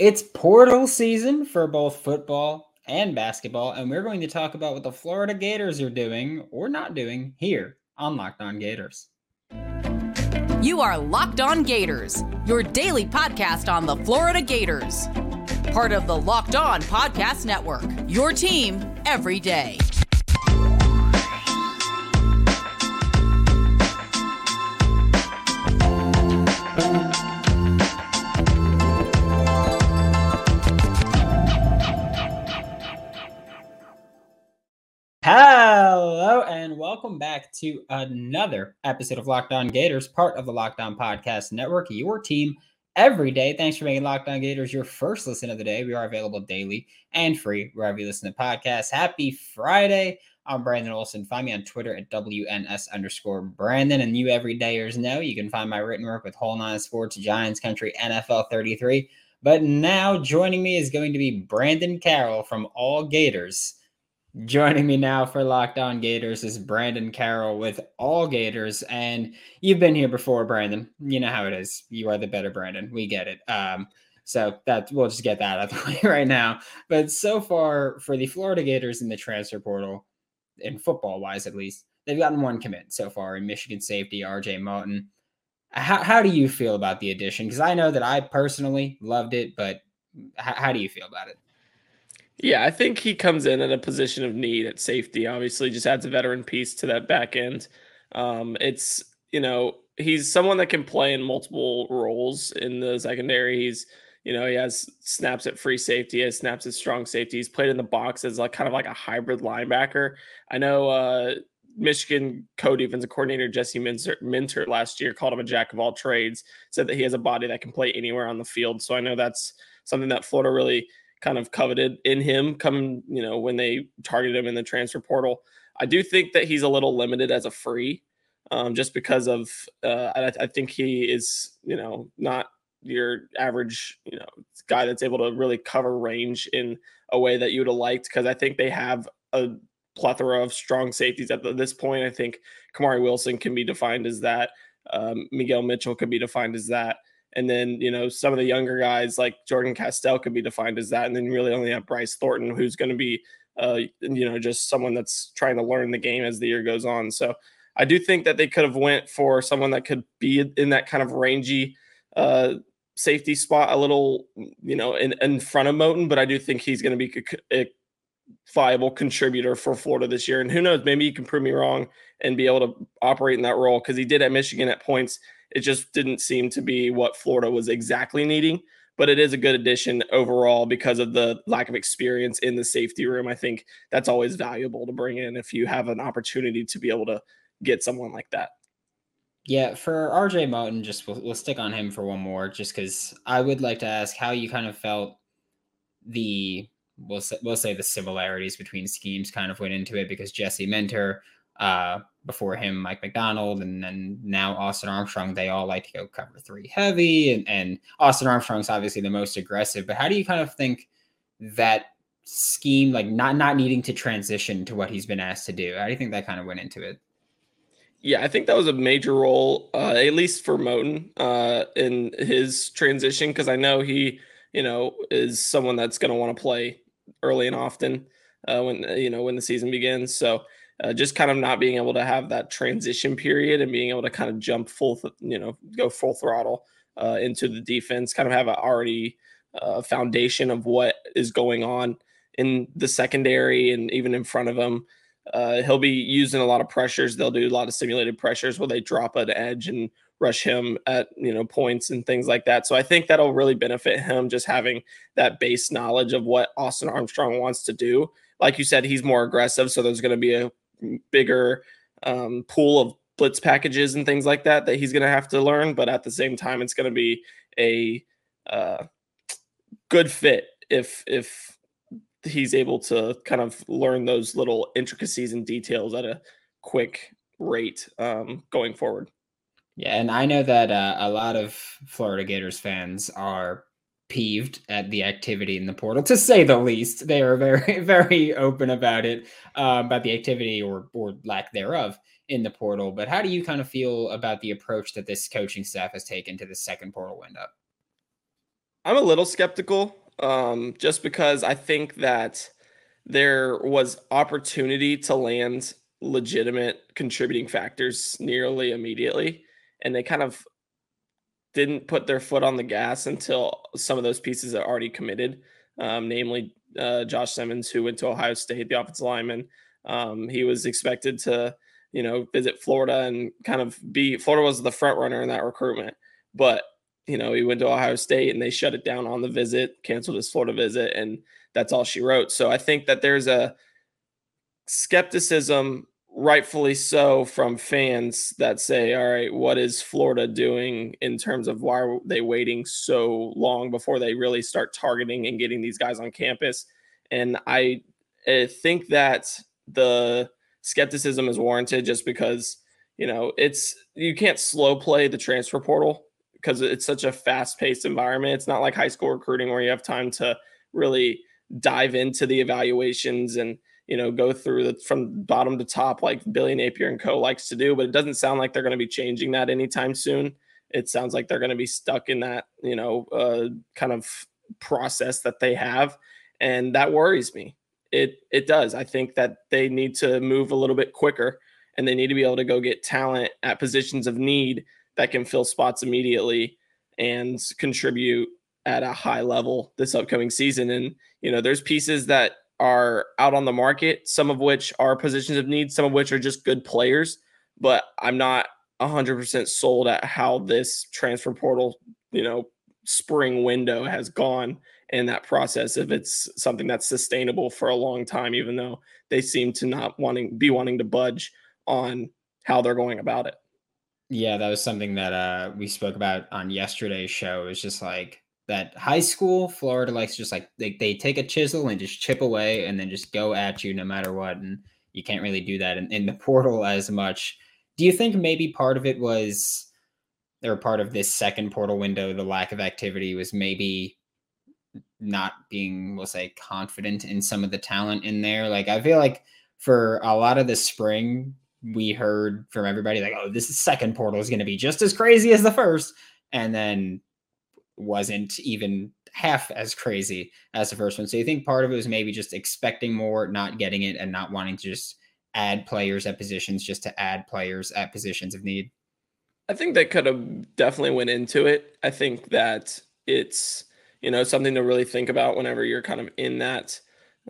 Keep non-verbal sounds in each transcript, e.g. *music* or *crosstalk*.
It's portal season for both football and basketball, and we're going to talk about what the Florida Gators are doing or not doing here on Locked On Gators. You are Locked On Gators, your daily podcast on the Florida Gators. Part of the Locked On Podcast Network, your team every day. Welcome back to another episode of Locked On Gators, part of the Locked On Podcast Network, your team every day. Thanks for making Locked On Gators your first listen of the day. We are available daily and free wherever you listen to podcasts. Happy Friday. I'm Brandon Olson. Find me on Twitter at WNS underscore Brandon. And you everydayers know you can find my written work with Whole Nine Sports, Giants Country, NFL 33. But now joining me is going to be Brandon Carroll from All Gators. Joining me now for Locked On Gators is Brandon Carroll with All Gators, and you've been here before, Brandon. You know how it is. You are the better Brandon. We get it. Um, so that we'll just get that out of the *laughs* way right now. But so far for the Florida Gators in the transfer portal, in football wise at least, they've gotten one commit so far in Michigan safety RJ Moten. How, how do you feel about the addition? Because I know that I personally loved it, but how, how do you feel about it? Yeah, I think he comes in at a position of need at safety. Obviously, just adds a veteran piece to that back end. Um, it's you know he's someone that can play in multiple roles in the secondary. He's you know he has snaps at free safety, he has snaps at strong safety. He's played in the box as like kind of like a hybrid linebacker. I know uh, Michigan co-defensive coordinator Jesse Minter, Minter last year called him a jack of all trades. Said that he has a body that can play anywhere on the field. So I know that's something that Florida really kind of coveted in him coming, you know, when they targeted him in the transfer portal. I do think that he's a little limited as a free, um, just because of uh, I, I, think he is, you know, not your average, you know, guy that's able to really cover range in a way that you would have liked. Because I think they have a plethora of strong safeties at this point. I think Kamari Wilson can be defined as that. Um, Miguel Mitchell could be defined as that. And then, you know, some of the younger guys like Jordan Castell could be defined as that. And then you really only have Bryce Thornton, who's going to be, uh, you know, just someone that's trying to learn the game as the year goes on. So I do think that they could have went for someone that could be in that kind of rangy uh, safety spot a little, you know, in, in front of Moten. But I do think he's going to be a viable contributor for Florida this year. And who knows, maybe he can prove me wrong and be able to operate in that role because he did at Michigan at points – it just didn't seem to be what Florida was exactly needing. But it is a good addition overall because of the lack of experience in the safety room. I think that's always valuable to bring in if you have an opportunity to be able to get someone like that. Yeah, for RJ Moten, just we'll, we'll stick on him for one more, just because I would like to ask how you kind of felt the we'll say, we'll say the similarities between schemes kind of went into it because Jesse Minter uh, before him, Mike Macdonald, and then now Austin Armstrong, they all like to go cover three heavy. And, and Austin Armstrong's obviously the most aggressive. But how do you kind of think that scheme, like not not needing to transition to what he's been asked to do, how do you think that kind of went into it? Yeah, I think that was a major role, uh, at least for Moten, uh, in his transition, because I know he, you know, is someone that's going to want to play early and often uh, when you know when the season begins. So uh, just kind of not being able to have that transition period and being able to kind of jump full, th- you know, go full throttle uh, into the defense, kind of have a already uh, foundation of what is going on in the secondary and even in front of him. Uh, he'll be using a lot of pressures. They'll do a lot of simulated pressures where they drop an edge and rush him at you know points and things like that. So I think that'll really benefit him just having that base knowledge of what Austin Armstrong wants to do. Like you said, he's more aggressive, so there's going to be a bigger um, pool of blitz packages and things like that that he's going to have to learn. But at the same time, it's going to be a uh, good fit if if he's able to kind of learn those little intricacies and details at a quick rate um, going forward. Yeah, and I know that uh, a lot of Florida Gators fans are peeved at the activity in the portal, to say the least. They are very, *laughs* very open about it, uh, about the activity or or lack thereof in the portal. But how do you kind of feel about the approach that this coaching staff has taken to the second portal window? I'm a little skeptical um, just because I think that there was opportunity to land legitimate contributing factors nearly immediately. And they kind of didn't put their foot on the gas until some of those pieces are already committed, um, namely uh, Josh Simmons, who went to Ohio State, the offensive lineman. Um, he was expected to, you know, visit Florida and kind of be Florida was the front runner in that recruitment. But, you know, he went to Ohio State and they shut it down on the visit, canceled his Florida visit, and that's all she wrote. So I think that there's a skepticism rightfully so from fans that say all right what is florida doing in terms of why are they waiting so long before they really start targeting and getting these guys on campus? And i, think that the skepticism is warranted just because you know it's you can't slow play the transfer portal because it's such a fast paced environment. It's not like high school recruiting where you have time to really dive into the evaluations and you know, go through the from bottom to top like Billy Napier and Co likes to do, but it doesn't sound like they're going to be changing that anytime soon. It sounds like they're going to be stuck in that, you know, uh, kind of process that they have, and that worries me. It it does. I think that they need to move a little bit quicker, and they need to be able to go get talent at positions of need that can fill spots immediately and contribute at a high level this upcoming season. And you know, there's pieces that are out on the market, some of which are positions of need, some of which are just good players. But I'm not 100% sold at how this transfer portal, you know, spring window has gone in that process if it's something that's sustainable for a long time even though they seem to not wanting be wanting to budge on how they're going about it yeah that was something that uh we spoke about on yesterday's show it's just like that high school Florida likes just like they, they take a chisel and just chip away and then just go at you no matter what. And you can't really do that in, in the *laughs* portal as much. Do you think maybe part of it was or part of this second portal window, the lack of activity was maybe not being, we'll say, confident in some of the talent in there. Like I feel like for a lot of the spring, we heard from everybody like, oh, this second portal is going to be just as crazy as the first. And then wasn't even half as crazy as the first one. So you think part of it was maybe just expecting more, not getting it, and not wanting to just add players at positions just to add players at positions of need? I think that could have definitely went into it. I think that it's you know something to really think about whenever you're kind of in that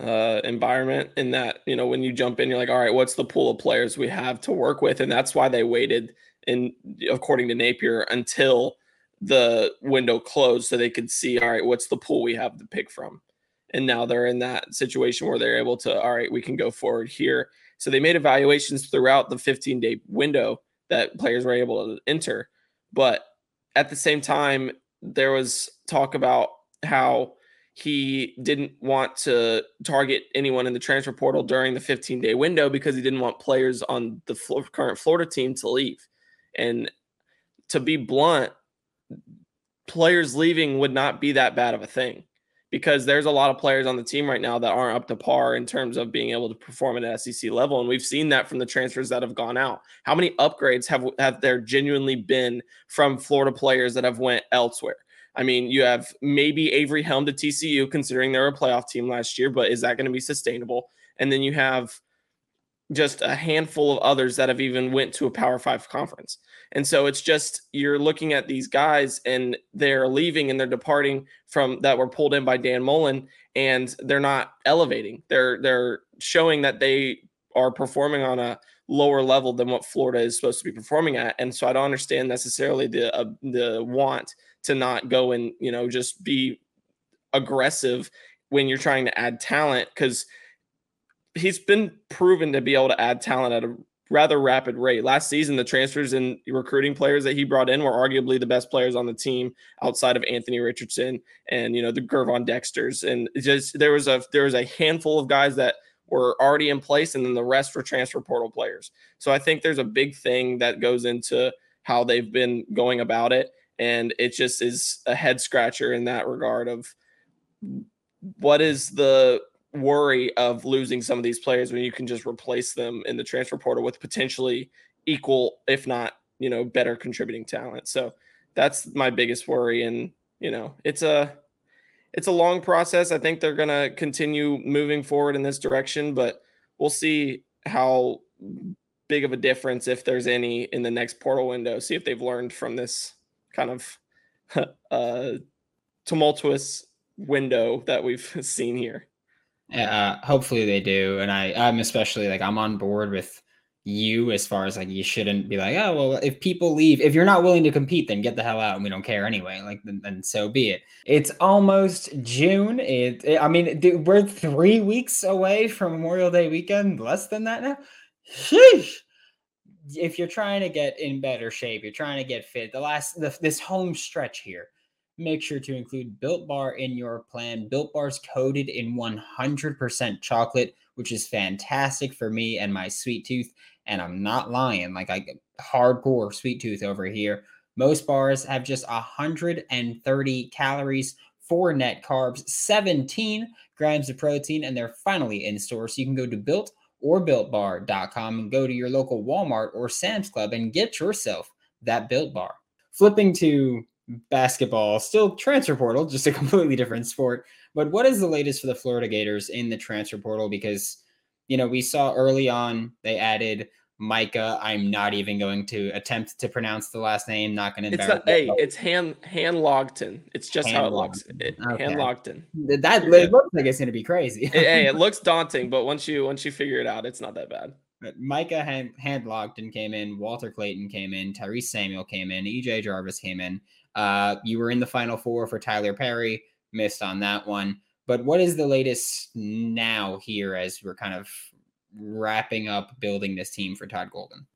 uh, environment. In that you know when you jump in, you're like, all right, what's the pool of players we have to work with, and that's why they waited. And according to Napier, until the window closed so they could see, all right, what's the pool we have to pick from? And now they're in that situation where they're able to, all right, we can go forward here. So they made evaluations throughout the 15 day window that players were able to enter. But at the same time, there was talk about how he didn't want to target anyone in the transfer portal during the 15 day window because he didn't want players on the current Florida team to leave. And to be blunt, players leaving would not be that bad of a thing because there's a lot of players on the team right now that aren't up to par in terms of being able to perform at SEC level, and we've seen that from the transfers that have gone out. How many upgrades have have there genuinely been from Florida players that have went elsewhere? I mean, you have maybe Avery Helm to TCU, considering they were a playoff team last year, but is that going to be sustainable? And then you have just a handful of others that have even went to a power five conference. And so it's just you're looking at these guys and they're leaving and they're departing from that were pulled in by dan mullen and they're not elevating. They're they're showing that they are performing on a lower level than what florida is supposed to be performing at. And so i don't understand necessarily the uh, the want to not go and you know just be aggressive when you're trying to add talent because he's been proven to be able to add talent at a rather rapid rate. Last season, the transfers and recruiting players that he brought in were arguably the best players on the team outside of Anthony Richardson and you know the Gervon Dexters. And just there was a there was a handful of guys that were already in place, and then the rest were transfer portal players. So I think there's a big thing that goes into how they've been going about it, and it just is a head scratcher in that regard of what is the worry of losing some of these players when you can just replace them in the transfer portal with potentially equal, if not, you know, better contributing talent. So that's my biggest worry. And, you know, it's a it's a long process. I think they're going to continue moving forward in this direction, but we'll see how big of a difference, if there's any, in the next portal window. See if they've learned from this kind of *laughs* uh, tumultuous window that we've *laughs* seen here. Uh, hopefully they do, and I I'm especially like I'm on board with you as far as like you shouldn't be like oh well if people leave if you're not willing to compete then get the hell out and we don't care anyway like then, then so be it it's almost june it, it i mean dude, we're three weeks away from memorial day weekend less than that now Sheesh. if you're trying to get in better shape you're trying to get fit the last the, this home stretch here make sure to include built bar in your plan built bars coated in 100% chocolate which is fantastic for me and my sweet tooth and I'm not lying. Like I hardcore sweet tooth over here. Most bars have just 130 calories, four net carbs, 17 grams of protein, and they're finally in store. So you can go to built or builtbar.com and go to your local Walmart or Sam's Club and get yourself that built bar. Flipping to basketball, still transfer portal, just a *laughs* completely different sport. But what is the latest for the Florida Gators in the transfer portal? Because, you know, we saw early on they added Micah. I'm not even going to attempt to pronounce the last name. Not going to. It's not. Hey, it's Han Han Logton. It's just Han how it looks. It, okay. Han Logton. That it looks like it's going to be crazy. hey, it *laughs* looks daunting, but once you once you figure it out, it's not that bad. But Micah Han, Hand Logton came in. Walter Clayton came in. Tyrese Samuel came in. EJ Jarvis came in. Uh, you were in the final four for Tyler Perry. Missed on that one. But what is the latest now here as we're kind of wrapping up building this team for Todd Golden?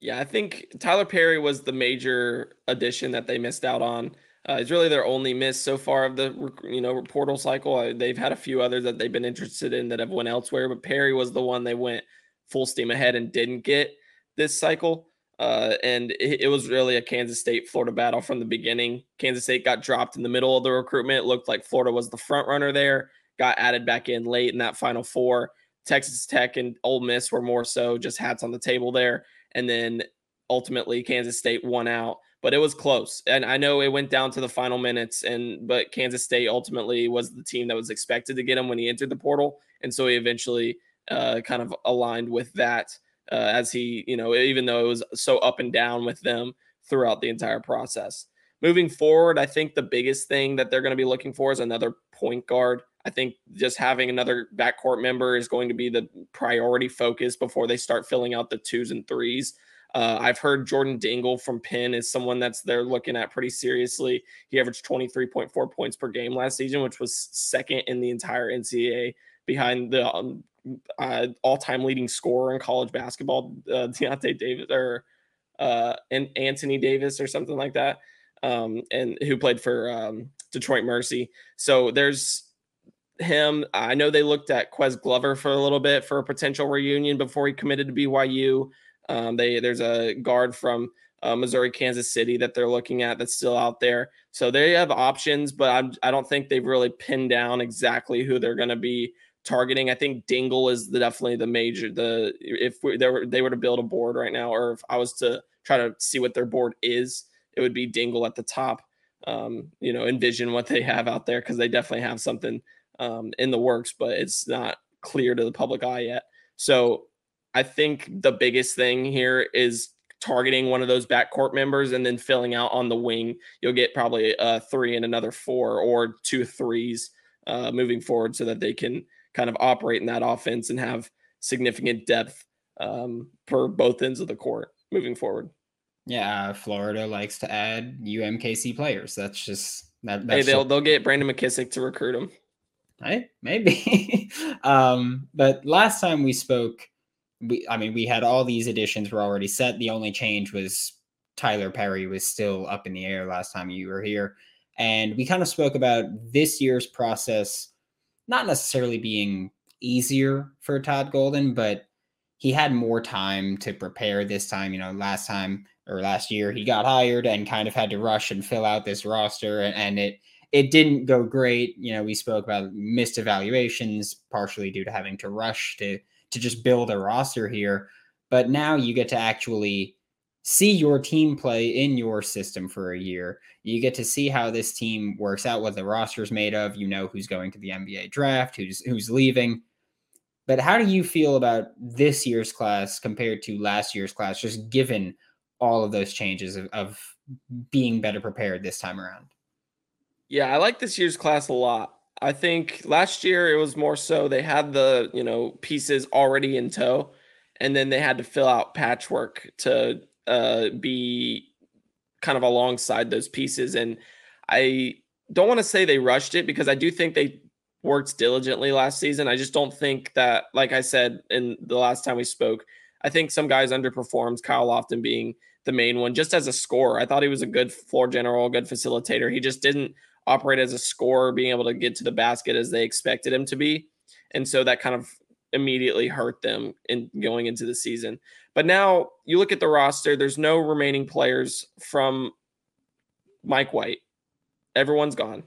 Yeah, I think Tyler Perry was the major addition that they missed out on. Uh, it's really their only miss so far of the you know portal cycle. Uh, they've had a few others that they've been interested in that have went elsewhere, but Perry was the one they went full steam ahead and didn't get this cycle. Uh, and it, it, was really a Kansas State Florida battle from the beginning. Kansas State got dropped in the middle of the recruitment. It looked like Florida was the front runner there. Got added back in late in that Final Four. Texas Tech and Ole Miss were more so just hats on the table there. And then ultimately Kansas State won out, but it was close. And I know it went down to the final minutes and but Kansas State ultimately was the team that was expected to get him when he entered the portal. And so he eventually uh, kind of aligned with that uh, as he, you know, even though it was so up and down with them throughout the entire process. Moving forward, I think the biggest thing that they're going to be looking for is another point guard. I think just having another backcourt member is going to be the priority focus before they start filling out the twos and threes. Uh, I've heard Jordan Dingle from Penn is someone that's they're looking at pretty seriously. He averaged 23.4 points per game last season, which was second in the entire NCAA behind the um, uh, all-time leading scorer in college basketball, uh, *laughs* Deontay Davis or uh, and Anthony Davis or something like that, um, and who played for um, Detroit Mercy. So there's him. I know they looked at Ques Glover for a little bit for a potential reunion before he committed to BYU. Um, they there's a guard from uh, Missouri, Kansas City that they're looking at that's still out there. So they have options, but I'm, I don't think they've really pinned down exactly who they're going to be targeting. I think Dingle is the, definitely the major. The if we, they were they were to build a board right now, or if I was to try to see what their board is, it would be Dingle at the top. Um, you know, envision what they have out there because they definitely have something um, in the works, but it's not clear to the public eye yet. So I think the biggest thing here is targeting one of those backcourt members and then filling out on the wing. You'll get probably a three and another four or two threes uh, moving forward so that they can kind of operate in that offense and have significant depth um, for both ends of the court moving forward. Yeah, Florida likes to add UMKC players. That's just that. That's hey, they'll they'll get Brandon McKissic to recruit them. Hey, maybe. *laughs* um, but last time we spoke, we I mean we had all these additions were already set. The only change was Tyler Perry was still up in the air last time you were here. And we kind of spoke about this year's process not necessarily being easier for Todd Golden, but he had more time to prepare this time. You know, last time or last year he got hired and kind of had to rush and fill out this roster and, and it it didn't go great. You know, we spoke about missed evaluations, partially due to having to rush to to just build a roster here. But now you get to actually see your team play in your system for a year. You get to see how this team works out, what the roster's made of. You know who's going to the NBA draft, who's who's leaving. But how do you feel about this year's class compared to last year's class, just given all of those changes of, of being better prepared this time around? Yeah, I like this year's class a lot. I think last year it was more so they had the, you know, pieces already in tow and then they had to fill out patchwork to uh, be kind of alongside those pieces. And I don't want to say they rushed it because I do think they worked diligently last season. I just don't think that, like I said in the last time we spoke, I think some guys underperformed, Kyle Lofton being the main one, just as a scorer. I thought he was a good floor general, good facilitator. He just didn't operate as a scorer, being able to get to the basket as they expected him to be. And so that kind of immediately hurt them in going into the season. But now you look at the roster, there's no remaining players from Mike White. Everyone's gone.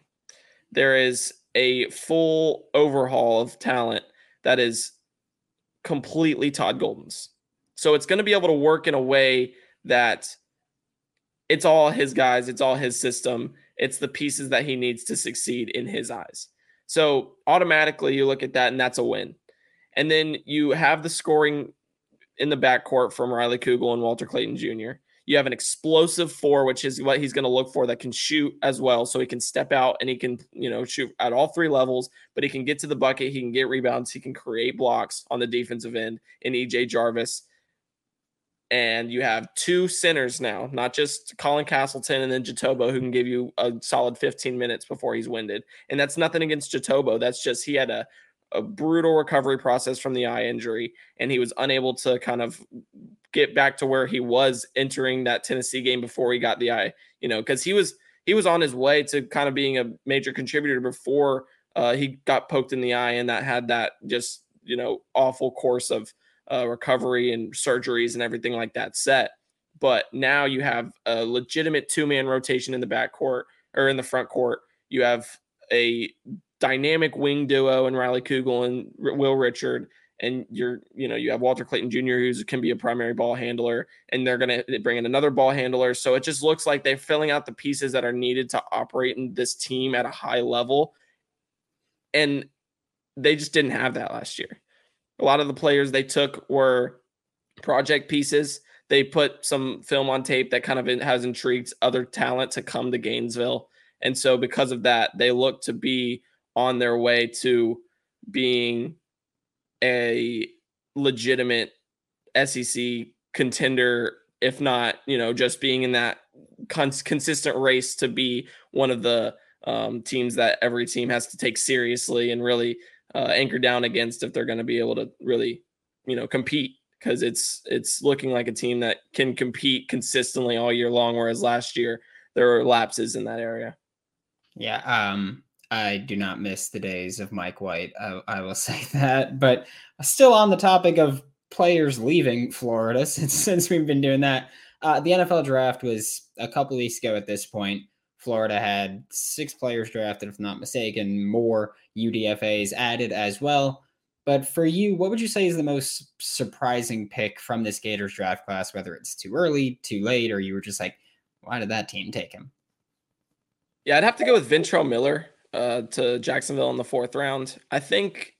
There is a full overhaul of talent that is completely Todd Golden's. So it's going to be able to work in a way that it's all his guys, it's all his system, it's the pieces that he needs to succeed in his eyes. So automatically you look at that and that's a win. And then you have the scoring in the backcourt from Riley Kugel and Walter Clayton Jr. You have an explosive four, which is what he's going to look for that can shoot as well. So he can step out and he can, you know, shoot at all three levels, but he can get to the bucket. He can get rebounds. He can create blocks on the defensive end in EJ Jarvis. And you have two centers now, not just Colin Castleton and then Jitoboh, who can give you a solid 15 minutes before he's winded. And that's nothing against Jitoboh. That's just he had a a brutal recovery process from the eye injury, and he was unable to kind of get back to where he was entering that Tennessee game before he got the eye. You know, because he was he was on his way to kind of being a major contributor before uh, he got poked in the eye, and that had that just you know awful course of uh, recovery and surgeries and everything like that set. But now you have a legitimate two man rotation in the back court or in the front court. You have a dynamic wing duo and Riley Kugel and Will Richard. And you're, you know, you have Walter Clayton Jr., who can be a primary ball handler, and they're going to eh, bring in another ball handler. So it just looks like they're filling out the pieces that are needed to operate in this team at a high level. And they just didn't have that last year. A lot of the players they took were project pieces. They put some film on tape that kind of has intrigued other talent to come to Gainesville. And so, because of that, they look to be on their way to being a legitimate SEC contender, if not, you know, just being in that cons- consistent race to be one of the um, teams that every team has to take seriously and really uh, anchor down against if they're going to be able to really, you know, compete because it's it's looking like a team that can compete consistently all year long. Whereas last year there were lapses in that area. Yeah, um, I do not miss the days of Mike White. I, I, will *laughs* say that. But still on the topic of players leaving Florida, *laughs* since since we've been doing that, uh, the NFL draft was a couple weeks ago. At this point, Florida had six players drafted, if not mistaken, more UDFA's added as well. But for you, what would you say is the most surprising pick from this Gators draft class? Whether it's too early, too late, or you were just like, why did that team take him? Yeah, I'd have to go with Ventrell Miller uh, to Jacksonville in the fourth round. I think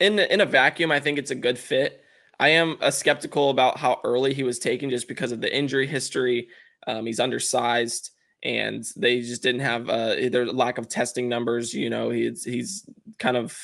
in in a vacuum, I think it's a good fit. I am a skeptical about how early he was taken just because of the injury history. Um, he's undersized, and they just didn't have uh, either lack of testing numbers. You know, he's he's kind of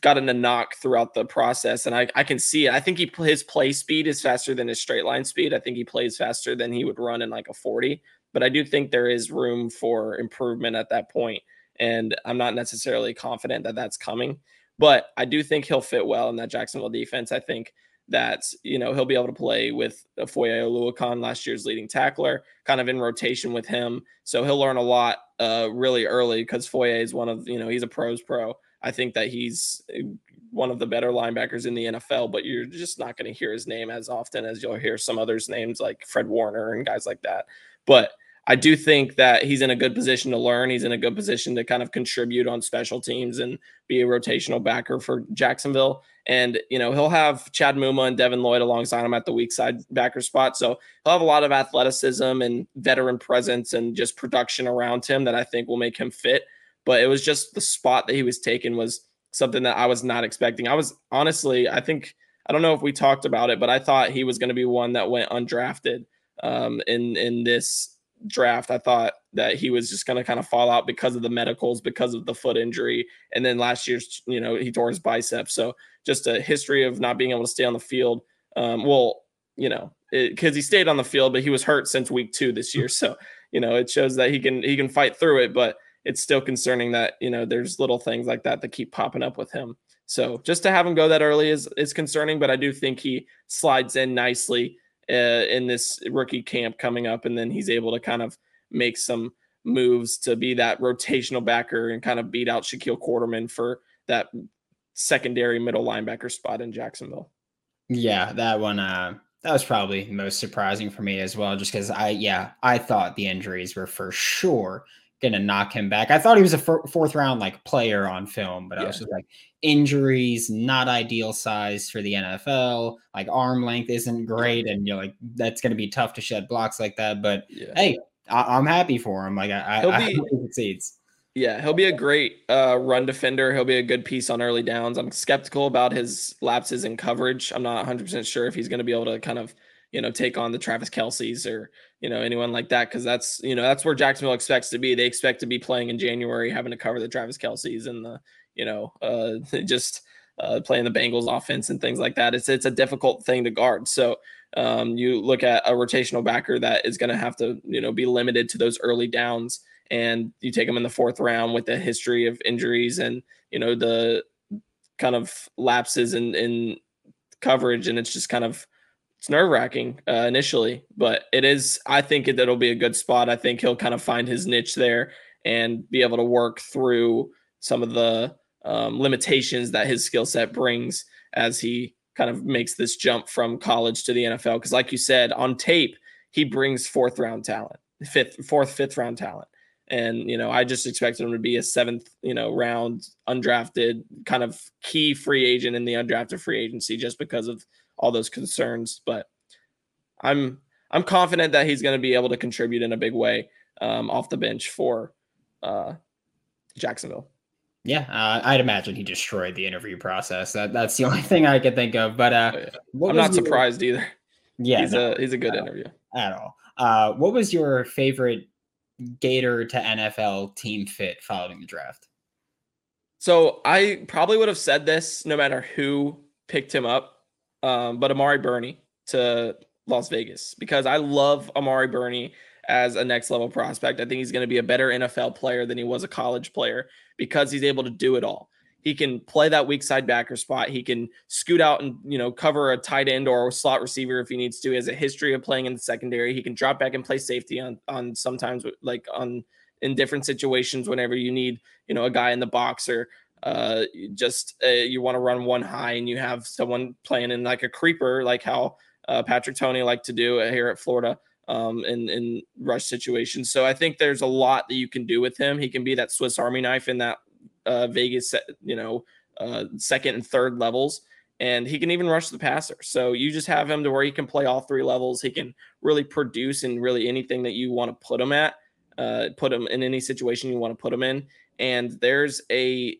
gotten a knock throughout the process, and I, I can see it. I think he his play speed is faster than his straight line speed. I think he plays faster than he would run in like a forty but I do think there is room for improvement at that point, and I'm not necessarily confident that that's coming. But I do think he'll fit well in that Jacksonville defense. I think that you know he'll be able to play with Foye Oluokun, last year's leading tackler, kind of in rotation with him. So he'll learn a lot uh, really early because Foye is one of you know he's a pros pro. I think that he's uh, one of the better linebackers in the NFL, but you're just not going to hear his name as often as you'll hear some others' names like Fred Warner and guys like that. But I do think that he's in a good position to learn. He's in a good position to kind of contribute on special teams and be a rotational backer for Jacksonville. And, you know, he'll have Chad Muma and Devin Lloyd alongside him at the weak side backer spot. So he'll have a lot of athleticism and veteran presence and just production around him that I think will make him fit. But it was just the spot that he was taken was something that I was not expecting. I was honestly, I think, I don't know if we talked about it, but I thought he was going to be one that went undrafted um, in in this draft. I thought that he was just going to kind of fall out because of the medicals, because of the foot injury, and then last year's, you know, he tore his bicep. So just a history of not being able to stay on the field. Um, well, you know, because he stayed on the field, but he was hurt since week two this year. *laughs* So you know, it shows that he can he can fight through it, but it's still concerning that you know there's little things like that that keep popping up with him. So just to have him go that early is is concerning, but I do think he slides in nicely uh, in this rookie camp coming up, and then he's able to kind of make some moves to be that rotational backer and kind of beat out Shaquille Quarterman for that secondary middle linebacker spot in Jacksonville. Yeah, that one uh that was probably most surprising for me as well, just because I yeah, I thought the injuries were for sure gonna knock him back. I thought he was a f- fourth round like player on film, but yeah. I was just like injuries, not ideal size for the NFL. Like arm length isn't great, and you're like that's gonna be tough to shed blocks like that. But yeah. hey, I- am happy for him. Like I, He'll I, be, I he succeeds. Yeah, he'll be a great uh, run defender. He'll be a good piece on early downs. I'm skeptical about his lapses in coverage. I'm not 100% sure if he's going to be able to kind of, you know, take on the Travis Kelce's or, you know, anyone like that. Cause that's, you know, that's where Jacksonville expects to be. They expect to be playing in January, having to cover the Travis Kelce's and the, you know, uh, *laughs* just uh, playing the Bengals offense and things like that. It's, it's a difficult thing to guard. So um, you look at a rotational backer that is going to have to, you know, be limited to those early downs and you take him in the fourth round with a history of injuries and you know the kind of lapses in in coverage and it's just kind of it's nerve wracking uh, initially, but it is. I think it, it'll be a good spot. I think he'll kind of find his niche there and be able to work through some of the um, limitations that his skill set brings as he kind of makes this jump from college to the NFL. Because, like you said, on tape, he brings fourth round talent, fifth, fourth, fifth round talent. And, you know, I just expected him to be a seventh, you know, round undrafted kind of key free agent in the undrafted free agency just because of all those concerns. But I'm I'm confident that he's going to be able to contribute in a big way um, off the bench for uh, Jacksonville. Yeah, uh, I'd imagine he destroyed the interview process. That that's the *laughs* only thing I could think of. But uh, oh, yeah. I'm not your... surprised either. Yeah, he's no, a he's a good interview at all. Uh, what was your favorite Gator to NFL team fit following the draft? So I probably would have said this no matter who picked him up, um, but Amari Burney to Las Vegas because I love Amari Burney as a next level prospect. I think he's going to be a better NFL player than he was a college player because he's able to do it all. He can play that weak side backer spot. He can scoot out and you know cover a tight end or a slot receiver if he needs to. He has a history of playing in the secondary. He can drop back and play safety on on sometimes like on in different situations whenever you need you know a guy in the box or uh, just uh, you want to run one high and you have someone playing in like a creeper like how uh, Patrick Toney like to do here at Florida um, in in rush situations. So I think there's a lot that you can do with him. He can be that Swiss Army knife in that uh, Vegas, you know, uh, second and third levels, and he can even rush the passer. So you just have him to where he can play all three levels. He can really produce in really anything that you want to put him at, uh, put him in any situation you want to put him in. And there's a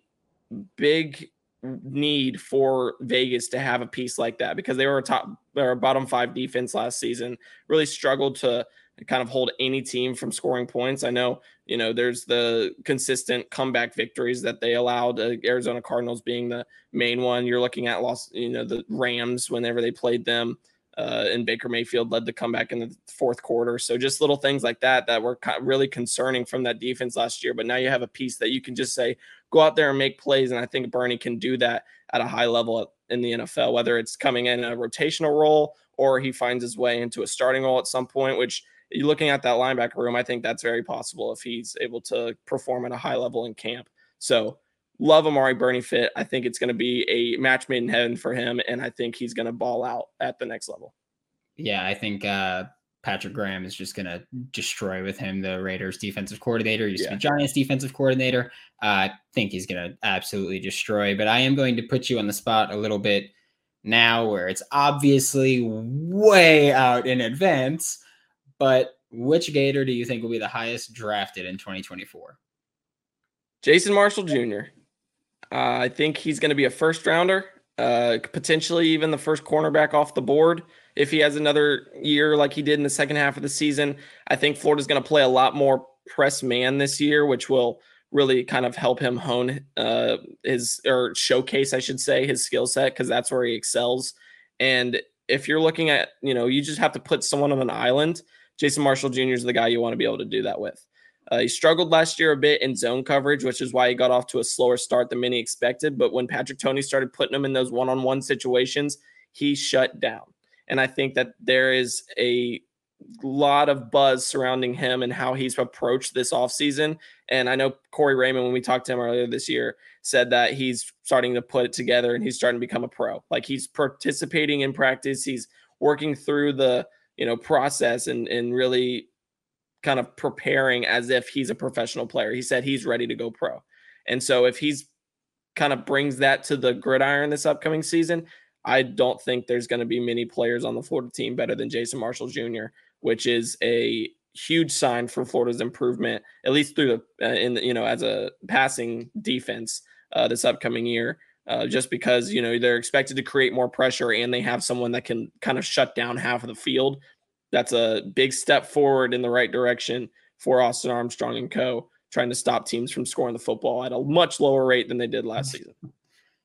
big need for Vegas to have a piece like that because they were a top or a bottom five defense last season, really struggled to kind of hold any team from scoring points. I know, you know, there's the consistent comeback victories that they allowed. Uh, Arizona Cardinals being the main one. You're looking at lost, you know, the Rams whenever they played them. Uh, and Baker Mayfield led the comeback in the fourth quarter. So just little things like that that were really concerning from that defense last year. But now you have a piece that you can just say, go out there and make plays. And I think Burney can do that at a high level in the NFL, whether it's coming in a rotational role or he finds his way into a starting role at some point, which looking at that linebacker room, I think that's very possible if he's able to perform at a high level in camp. So love Amari Burney fit. I think it's going to be a match made in heaven for him, and I think he's going to ball out at the next level. Yeah, I think uh, Patrick Graham is just going to destroy with him the Raiders defensive coordinator, used yeah. to be Giants defensive coordinator. Uh, I think he's going to absolutely destroy, but I am going to put you on the spot a little bit now where it's obviously way out in advance, but which Gator do you think will be the highest drafted in 2024? Jason Marshall Jr. Uh, I think he's going to be a first rounder, uh, potentially even the first cornerback off the board if he has another year like he did in the second half of the season. I think Florida's going to play a lot more press man this year, which will really kind of help him hone uh, his or showcase, I should say, his skill set because that's where he excels. And if you're looking at, you know, you just have to put someone on an island. Jason Marshall Jr. is the guy you want to be able to do that with. Uh, he struggled last year a bit in zone coverage, which is why he got off to a slower start than many expected. But when Patrick Toney started putting him in those one on one situations, he shut down. And I think that there is a lot of buzz surrounding him and how he's approached this offseason. And I know Corey Raymond, when we talked to him earlier this year, said that he's starting to put it together and he's starting to become a pro. Like he's participating in practice, he's working through the you know process and and really kind of preparing as if he's a professional player. He said he's ready to go pro. And so if he's kind of brings that to the gridiron this upcoming season, I don't think there's going to be many players on the Florida team better than Jason Marshall Jr., which is a huge sign for Florida's improvement, at least through the uh, in the, you know as a passing defense uh, this upcoming year. Uh, just because you know they're expected to create more pressure and they have someone that can kind of shut down half of the field. That's a big step forward in the right direction for Austin Armstrong and co. Trying to stop teams from scoring the football at a much lower rate than they did last season.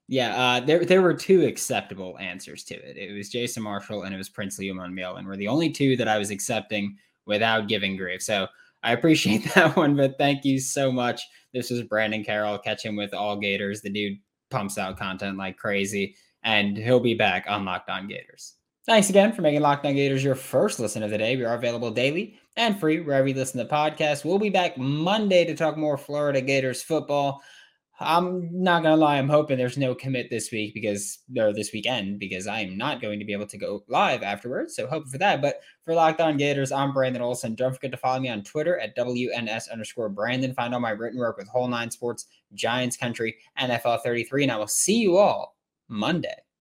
Yeah, uh, there there were two acceptable answers to it. It was Jason Marshall and it was Princely Umanmielen, and were the only two that I was accepting without giving grief. So I appreciate *laughs* that one, but thank you so much. This was Brandon Carroll. Catch him with all Gators. The dude pumps out content like crazy, and he'll be back on Locked On Gators. Thanks again for making Locked On Gators your first listen of the day. We are available daily and free wherever you listen to podcasts. We'll be back Monday to talk more Florida Gators football. I'm not gonna lie, I'm hoping there's no commit this week because or this weekend because I am not going to be able to go live afterwards. So hope for that. But for Locked On Gators, I'm Brandon Olson. Don't forget to follow me on Twitter at WNS underscore Brandon. Find all my written work with Whole Nine Sports, Giants Country, NFL 33, and I will see you all Monday.